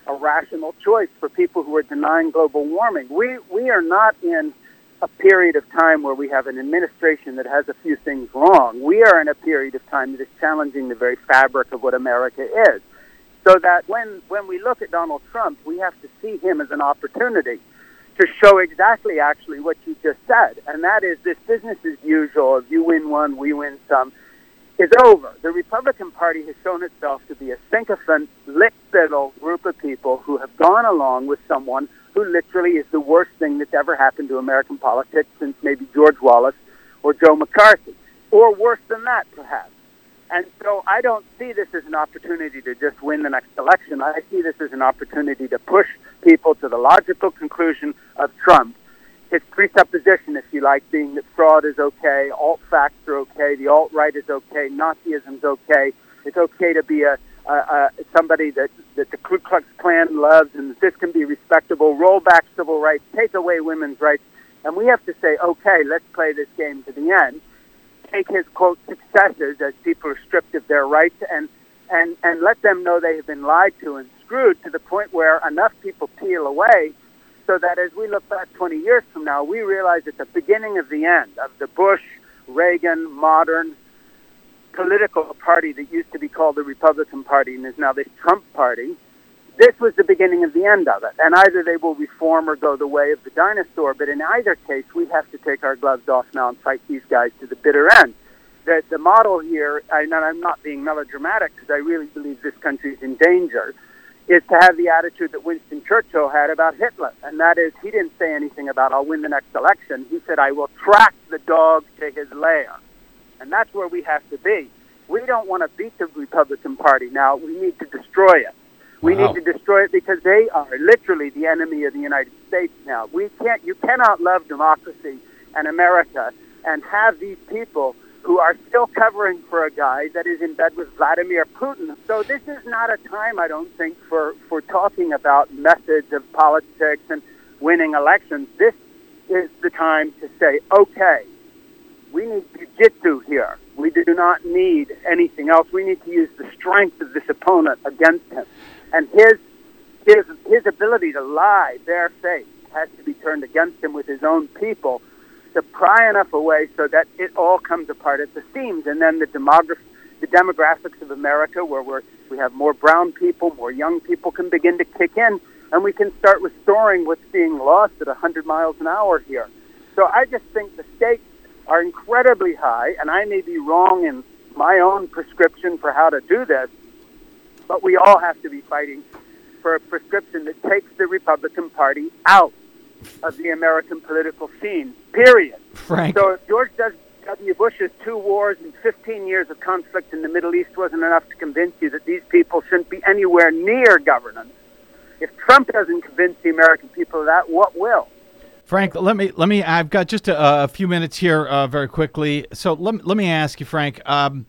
a rational choice for people who are denying global warming. We we are not in a period of time where we have an administration that has a few things wrong. We are in a period of time that is challenging the very fabric of what America is. So that when when we look at Donald Trump, we have to see him as an opportunity to show exactly actually what you just said, and that is this business as usual. If you win one, we win some is over. The Republican Party has shown itself to be a sycophant, spittle group of people who have gone along with someone who literally is the worst thing that's ever happened to American politics since maybe George Wallace or Joe McCarthy, or worse than that, perhaps. And so I don't see this as an opportunity to just win the next election. I see this as an opportunity to push people to the logical conclusion of Trump his presupposition, if you like, being that fraud is okay, alt facts are okay, the alt right is okay, Nazism's okay. It's okay to be a, a, a somebody that that the Ku Klux Klan loves, and this can be respectable. Roll back civil rights, take away women's rights, and we have to say, okay, let's play this game to the end. Take his quote successes as people are stripped of their rights, and and and let them know they have been lied to and screwed to the point where enough people peel away so that as we look back 20 years from now, we realize it's the beginning of the end of the Bush, Reagan, modern political party that used to be called the Republican Party and is now this Trump Party. This was the beginning of the end of it. And either they will reform or go the way of the dinosaur. But in either case, we have to take our gloves off now and fight these guys to the bitter end. The, the model here, and I'm not being melodramatic because I really believe this country is in danger is to have the attitude that Winston Churchill had about Hitler, and that is he didn't say anything about I'll win the next election. He said I will track the dog to his lair, and that's where we have to be. We don't want to beat the Republican Party now. We need to destroy it. We Wow. need to destroy it because they are literally the enemy of the United States now. We can't. You cannot love democracy and America and have these people who are still covering for a guy that is in bed with Vladimir Putin. So this is not a time, I don't think, for, for talking about methods of politics and winning elections. This is the time to say, okay, we need jujitsu here. We do not need anything else. We need to use the strength of this opponent against him. And his, his, his ability to lie bare barefaced has to be turned against him with his own people to pry enough away so that it all comes apart at the seams. And then the demograph- the demographics of America, where we're, we have more brown people, more young people, can begin to kick in, and we can start restoring what's being lost at 100 miles an hour here. So I just think the stakes are incredibly high, and I may be wrong in my own prescription for how to do this, but we all have to be fighting for a prescription that takes the Republican Party out of the American political scene, period. Frank. So if George W. Bush's two wars and 15 years of conflict in the Middle East wasn't enough to convince you that these people shouldn't be anywhere near governance, if Trump doesn't convince the American people of that, what will? Frank, let me let me. I've got just a, a few minutes here, uh, very quickly. So let me- let me ask you, Frank. Um,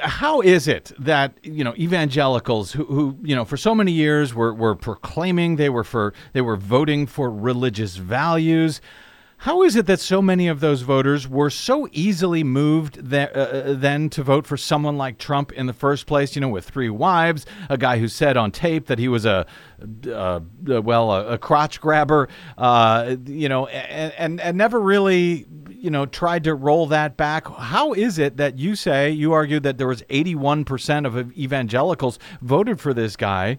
how is it that you know evangelicals who, who you know for so many years were, were proclaiming they were for they were voting for religious values how is it that so many of those voters were so easily moved th- uh, then to vote for someone like Trump in the first place? You know, with three wives, a guy who said on tape that he was a, uh, well, a, a crotch grabber, uh, you know, and, and and never really, you know, tried to roll that back. How is it that you say you argued that there was 81 percent of evangelicals voted for this guy?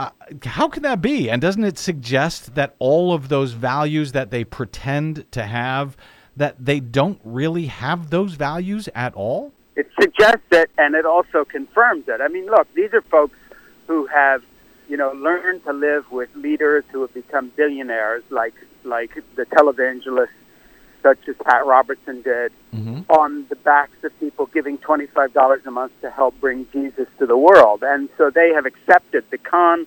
Uh, how can that be? And doesn't it suggest that all of those values that they pretend to have, that they don't really have those values at all? It suggests it, and it also confirms it. I mean, look, these are folks who have, you know, learned to live with leaders who have become billionaires, like like the televangelists such as Pat Robertson did, mm-hmm. on the backs of people giving twenty five dollars a month to help bring Jesus to the world, and so they have accepted the con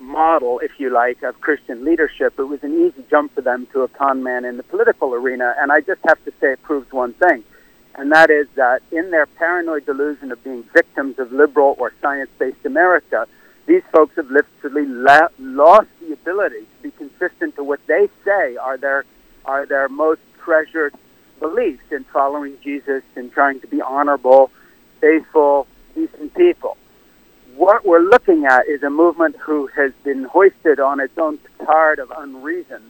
model, if you like, of Christian leadership. It was an easy jump for them to a con man in the political arena, and I just have to say it proves one thing and that is that in their paranoid delusion of being victims of liberal or science-based America, these folks have literally la- lost the ability to be consistent to what they say are their are their most treasured beliefs in following Jesus and trying to be honorable, faithful, decent people. What we're looking at is a movement who has been hoisted on its own petard of unreason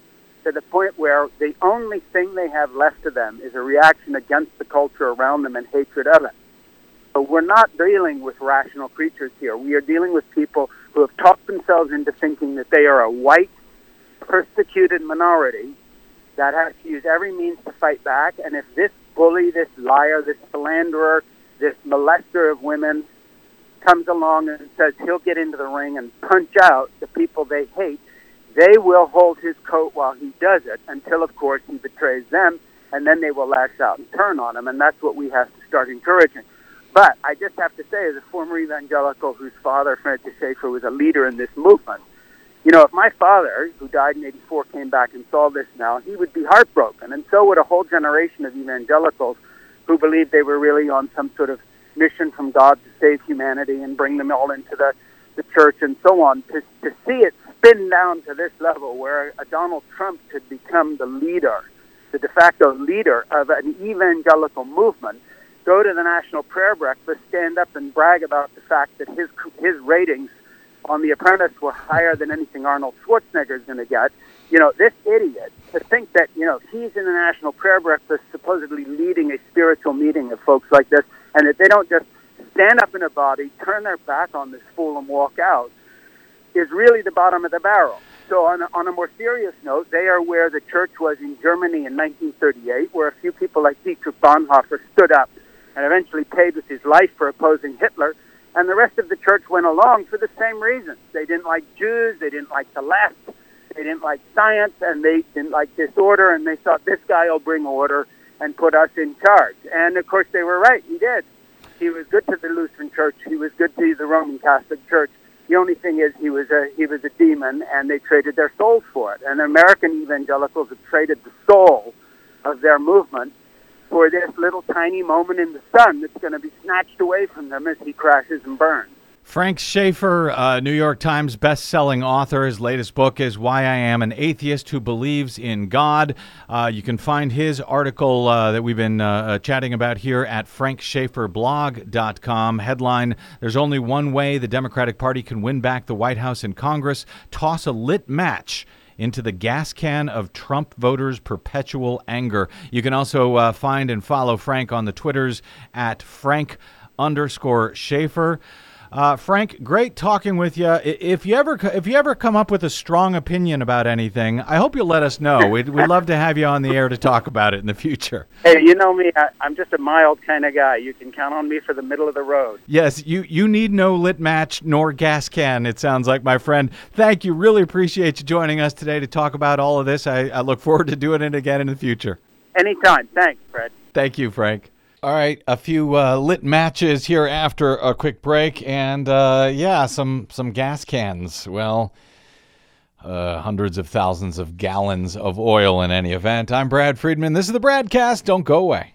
to the point where the only thing they have left to them is a reaction against the culture around them and hatred of it. But we're not dealing with rational creatures here. We are dealing with people who have talked themselves into thinking that they are a white, persecuted minority that has to use every means to fight back. And if this bully, this liar, this philanderer, this molester of women comes along and says he'll get into the ring and punch out the people they hate, they will hold his coat while he does it until, of course, he betrays them, and then they will lash out and turn on him. And that's what we have to start encouraging. But I just have to say, as a former evangelical whose father, Francis Schaeffer, was a leader in this movement, you know, if my father, who died in 84, came back and saw this now, he would be heartbroken. And so would a whole generation of evangelicals who believed they were really on some sort of mission from God to save humanity and bring them all into the, the church and so on. To, to see it spin down to this level where a Donald Trump could become the leader, the de facto leader of an evangelical movement, go to the National Prayer Breakfast, stand up and brag about the fact that his, his ratings on The Apprentice were higher than anything Arnold Schwarzenegger is going to get. You know, this idiot to think that you know he's in the National Prayer Breakfast, supposedly leading a spiritual meeting of folks like this, and that they don't just stand up in a body, turn their back on this fool, and walk out, is really the bottom of the barrel. So, on a, on a more serious note, they are where the church was in Germany in 1938, where a few people like Dietrich Bonhoeffer stood up and eventually paid with his life for opposing Hitler and the rest of the church went along for the same reasons. They didn't like Jews, they didn't like the left, they didn't like science, and they didn't like disorder, and they thought this guy will bring order and put us in charge. And of course, they were right. He did. He was good to the Lutheran Church. He was good to the Roman Catholic Church. The only thing is, he was a he was a demon, and they traded their souls for it. And American evangelicals have traded the soul of their movement for this little tiny moment in the sun that's going to be snatched away from them as he crashes and burns. Frank Schaeffer, uh, New York Times best-selling author. His latest book is "Why I Am an Atheist Who Believes in God." Uh, you can find his article uh, that we've been uh, chatting about here at frankschaefferblog.com. Headline: There's only one way the Democratic Party can win back the White House and Congress: toss a lit match into the gas can of Trump voters' perpetual anger. You can also uh, find and follow Frank on the Twitters at Frank underscore Schaeffer. Uh, Frank, great talking with you. If you ever if you ever come up with a strong opinion about anything, I hope you'll let us know. We'd, we'd love to have you on the air to talk about it in the future. Hey, you know me. I, I'm just a mild kind of guy. You can count on me for the middle of the road. Yes, you you need no lit match nor gas can. It sounds like, my friend. Thank you. Really appreciate you joining us today to talk about all of this. I, I look forward to doing it again in the future. Anytime. Thanks, Fred. Thank you, Frank. All right, a few uh, lit matches here after a quick break, and uh, yeah, some some gas cans. Well, uh, hundreds of thousands of gallons of oil in any event. I'm Brad Friedman. This is the Bradcast. Don't go away.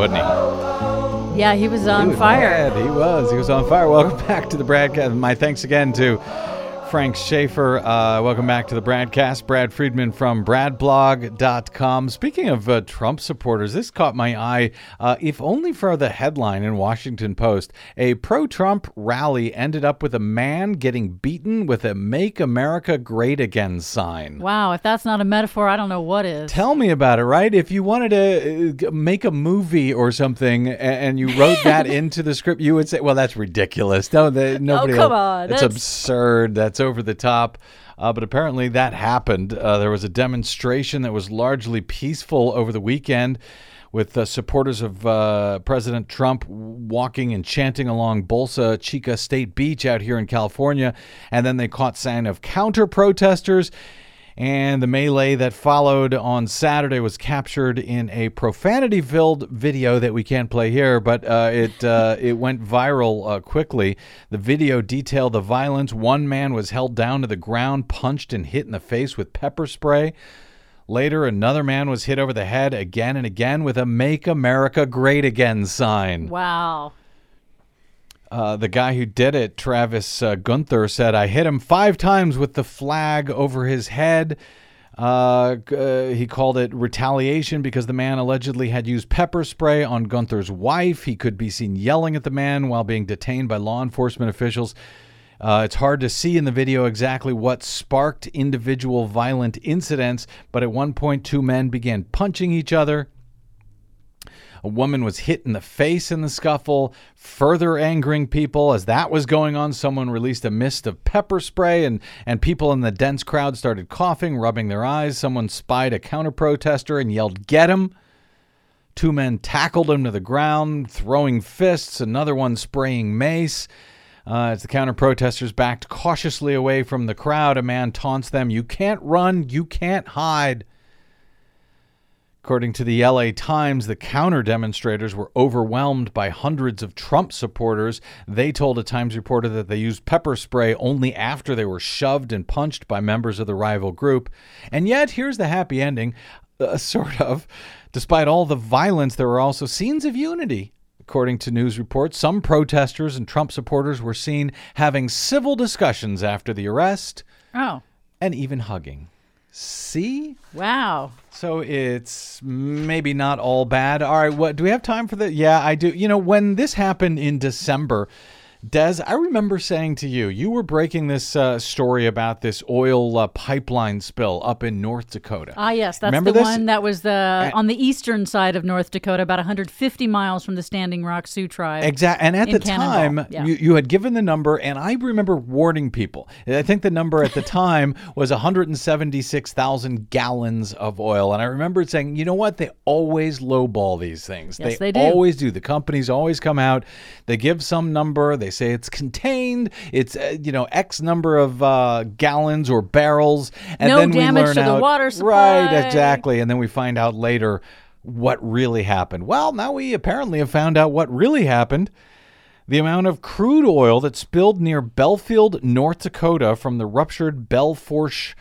wasn't he? Yeah, he was on He was fire. mad. He was. He was on fire. Welcome back to the Bradcast. My thanks again to Frank Schaeffer. Uh, welcome back to the Bradcast. Brad Friedman from BradBlog.com. Speaking of uh, Trump supporters, this caught my eye, uh, if only for the headline in Washington Post. A pro Trump rally ended up with a man getting beaten with a Make America Great Again sign. Wow, if that's not a metaphor, I don't know what is. Tell me about it, right? If you wanted to uh, make a movie or something and you wrote that (laughs) into the script, you would say, "Well, that's ridiculous. No, the, nobody. Oh, come will- on, That's, that's- absurd. That's over the top." Uh, but apparently that happened. Uh, there was a demonstration that was largely peaceful over the weekend. With uh, supporters of uh, President Trump walking and chanting along Bolsa Chica State Beach out here in California. And then they caught sign of counter protesters. And the melee that followed on Saturday was captured in a profanity-filled video that we can't play here, but uh, it uh, (laughs) it went viral uh, quickly. The video detailed the violence. One man was held down to the ground, punched and hit in the face with pepper spray. Later, another man was hit over the head again and again with a "Make America Great Again" sign. Wow. Uh, the guy who did it, Travis uh, Gunther, said, I hit him five times with the flag over his head. Uh, uh, he called it retaliation because the man allegedly had used pepper spray on Gunther's wife. He could be seen yelling at the man while being detained by law enforcement officials. Uh, it's hard to see in the video exactly what sparked individual violent incidents, but at one point, two men began punching each other. A woman was hit in the face in the scuffle, further angering people. As that was going on, someone released a mist of pepper spray, and, and people in the dense crowd started coughing, rubbing their eyes. Someone spied a counter protester and yelled, Get him! Two men tackled him to the ground, throwing fists, another one spraying mace. Uh, as the counter protesters backed cautiously away from the crowd, a man taunts them, You can't run, you can't hide. According to the LA Times, the counter demonstrators were overwhelmed by hundreds of Trump supporters. They told a Times reporter that they used pepper spray only after they were shoved and punched by members of the rival group. And yet, here's the happy ending uh, (laughs) sort of. Despite all the violence, there were also scenes of unity. According to news reports, some protesters and Trump supporters were seen having civil discussions after the arrest Oh, and even hugging. See? wow. So it's maybe not all bad. All right, what do we have time for the Yeah, I do. You know, when this happened in December, Des, I remember saying to you, you were breaking this uh, story about this oil uh, pipeline spill up in North Dakota. Ah, yes, that's Remember the this? one that was the on the eastern side of North Dakota, about 150 miles from the Standing Rock Sioux tribe. Exactly. And at the Cannonball. time, Yeah. you, you had given the number, and I remember warning people. I think the number at the time (laughs) was 176,000 gallons of oil. And I remember saying, you know what? They always lowball these things. Yes, they do. always do. The companies always come out, they give some number, they say it's contained, it's, uh, you know, X number of uh, gallons or barrels. And No then we learn to the out, water Right, exactly. And then we find out later what really happened. Well, now we apparently have found out what really happened. The amount of crude oil that spilled near Belfield, North Dakota from the ruptured Belle Fourche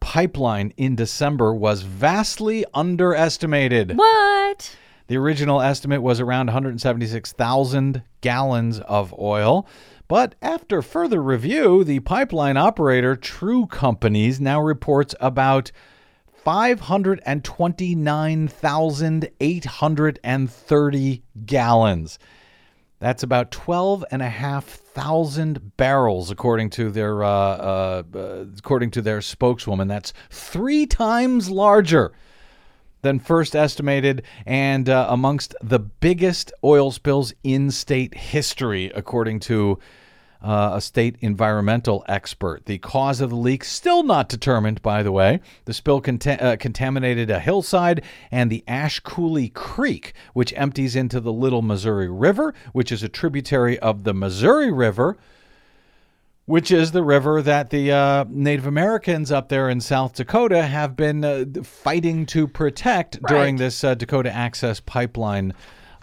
pipeline in December was vastly underestimated. what? The original estimate was around 176,000 gallons of oil. But after further review, the pipeline operator True Companies now reports about 529,830 gallons. That's about 12,500 barrels, according to their uh, uh, uh, according to their spokeswoman. That's three times larger than first estimated, and uh, amongst the biggest oil spills in state history, according to uh, a state environmental expert. The cause of the leak still not determined, by the way. The spill uh, contaminated a hillside and the Ash Coulee Creek, which empties into the Little Missouri River, which is a tributary of the Missouri River which is the river that the uh, Native Americans up there in South Dakota have been uh, fighting to protect during this uh, Dakota Access Pipeline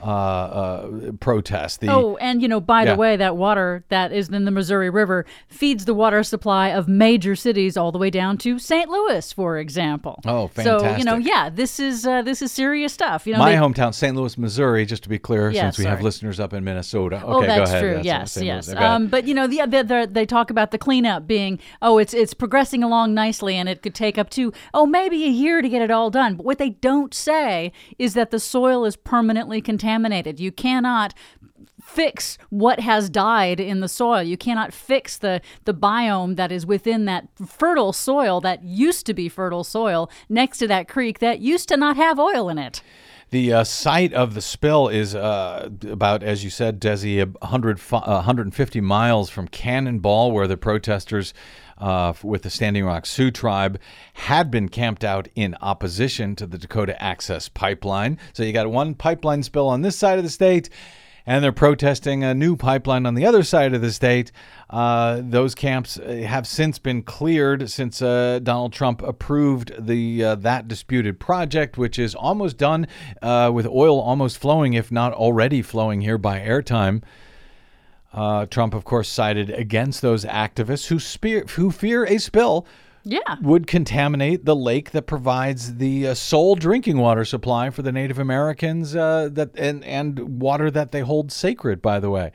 uh, uh, protest. The, Oh, and you know, by Yeah. the way, that water that is in the Missouri River feeds the water supply of major cities all the way down to St. Louis, for example. Oh, fantastic! So you know, yeah, this is uh, this is serious stuff. You know, my they- hometown, St. Louis, Missouri, just to be clear, Yeah, since we have listeners up in Minnesota. Okay, oh, that's go ahead. true. That's yes, St. yes. Um, but you know, the, the, the, they talk about the cleanup being, oh, it's it's progressing along nicely, and it could take up to, oh, maybe a year to get it all done. But what they don't say is that the soil is permanently contaminated. You cannot fix what has died in the soil. You cannot fix the the biome that is within that fertile soil that used to be fertile soil next to that creek that used to not have oil in it. The uh, site of the spill is uh, about, as you said, Desi, 100, uh, 150 miles from Cannonball, where the protesters uh, with the Standing Rock Sioux tribe had been camped out in opposition to the Dakota Access Pipeline. So you got one pipeline spill on this side of the state, and they're protesting a new pipeline on the other side of the state. Uh, those camps uh, have since been cleared since uh, Donald Trump approved the uh, that disputed project, which is almost done, uh, with oil almost flowing, if not already flowing here by airtime. Uh, Trump, of course, sided against those activists who, spear, who fear a spill Yeah. would contaminate the lake that provides the uh, sole drinking water supply for the Native Americans uh, that and and water that they hold sacred. By the way,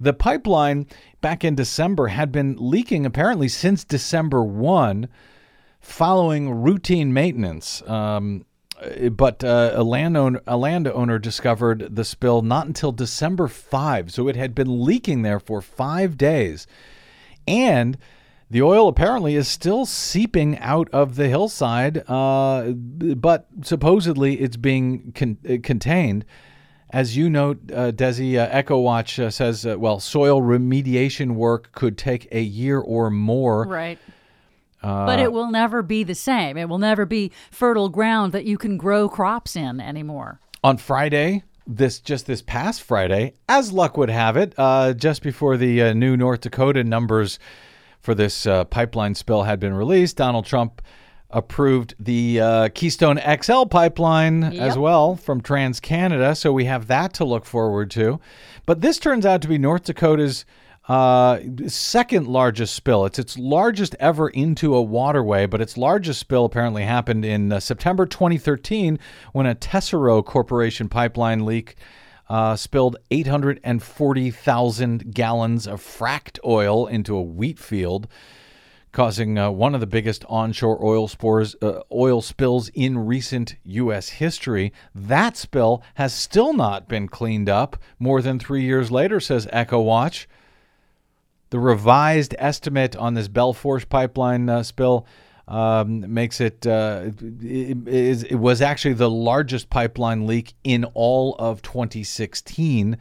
the pipeline back in December had been leaking apparently since December one, following routine maintenance. Um, but uh, a landowner, a landowner discovered the spill not until December 5. So it had been leaking there for five days. And the oil apparently is still seeping out of the hillside, uh, but supposedly it's being con- uh, contained. As you note, uh, Desi, uh, EcoWatch uh, says, uh, well, soil remediation work could take a year or more. Right. Uh, but it will never be the same. It will never be fertile ground that you can grow crops in anymore. on Friday, this just this past Friday, as luck would have it, uh, just before the uh, new North Dakota numbers for this uh, pipeline spill had been released, Donald Trump approved the uh, Keystone XL pipeline as well from TransCanada. So we have that to look forward to. But this turns out to be North Dakota's uh, second largest spill. It's its largest ever into a waterway, but its largest spill apparently happened in uh, September 2013 when a Tesoro Corporation pipeline leak uh, spilled 840,000 gallons of fracked oil into a wheat field causing uh, one of the biggest onshore oil spores, uh, oil spills in recent U.S. history. That spill has still not been cleaned up more than three years later, says EcoWatch. The revised estimate on this Belle Fourche pipeline uh, spill um, makes it, uh, it, is, it was actually the largest pipeline leak in all of 2016.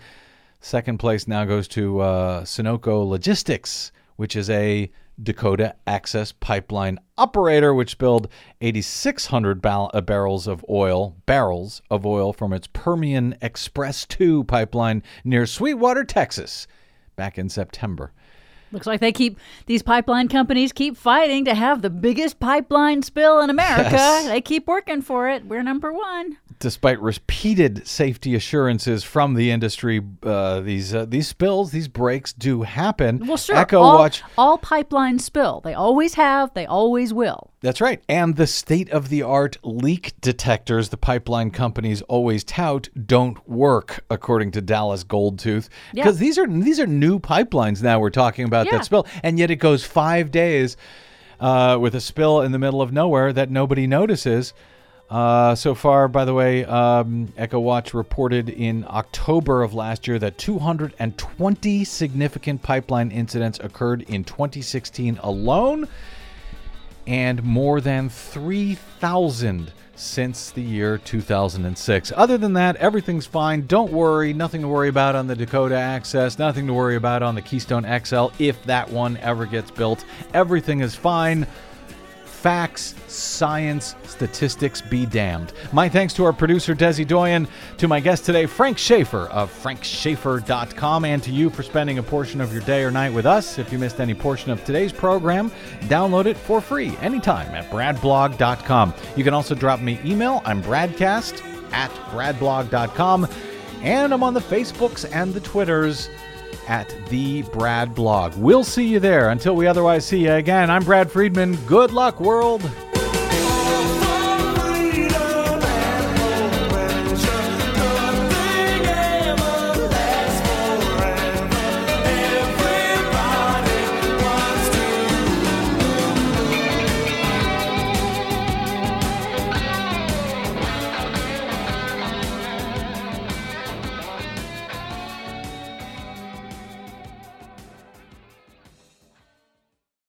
Second place now goes to uh, Sunoco Logistics, which is a Dakota Access Pipeline operator, which spilled 8,600 bar- uh, barrels of oil, barrels of oil from its Permian Express 2 pipeline near Sweetwater, Texas, back in September. Looks like they keep these pipeline companies keep fighting to have the biggest pipeline spill in America. Yes. They keep working for it. We're number one. Despite repeated safety assurances from the industry, uh, these uh, these spills, these breaks do happen. Well, sure. Echo all, Watch. all pipelines spill. They always have. They always will. That's right. And the state of the art leak detectors the pipeline companies always tout don't work, according to Dallas Goldtooth. Yeah. Because these are these are new pipelines now we're talking about Yeah. that spill. And yet it goes five days uh, with a spill in the middle of nowhere that nobody notices. Uh, so far, by the way, um, EcoWatch reported in October of last year that 220 significant pipeline incidents occurred in 2016 alone and more than 3,000 since the year 2006. Other than that, everything's fine. Don't worry. Nothing to worry about on the Dakota Access. Nothing to worry about on the Keystone XL if that one ever gets built. Everything is fine. Facts, science, statistics be damned. My thanks to our producer, Desi Doyen, to my guest today, Frank Schaeffer of frankschaefer.com, and to you for spending a portion of your day or night with us. If you missed any portion of today's program, download it for free anytime at bradblog.com. You can also drop me email. I'm bradcast at bradblog.com. And I'm on the Facebooks and the Twitters at the Brad Blog. We'll see you there. Until we otherwise see you again, I'm Brad Friedman. Good luck, world.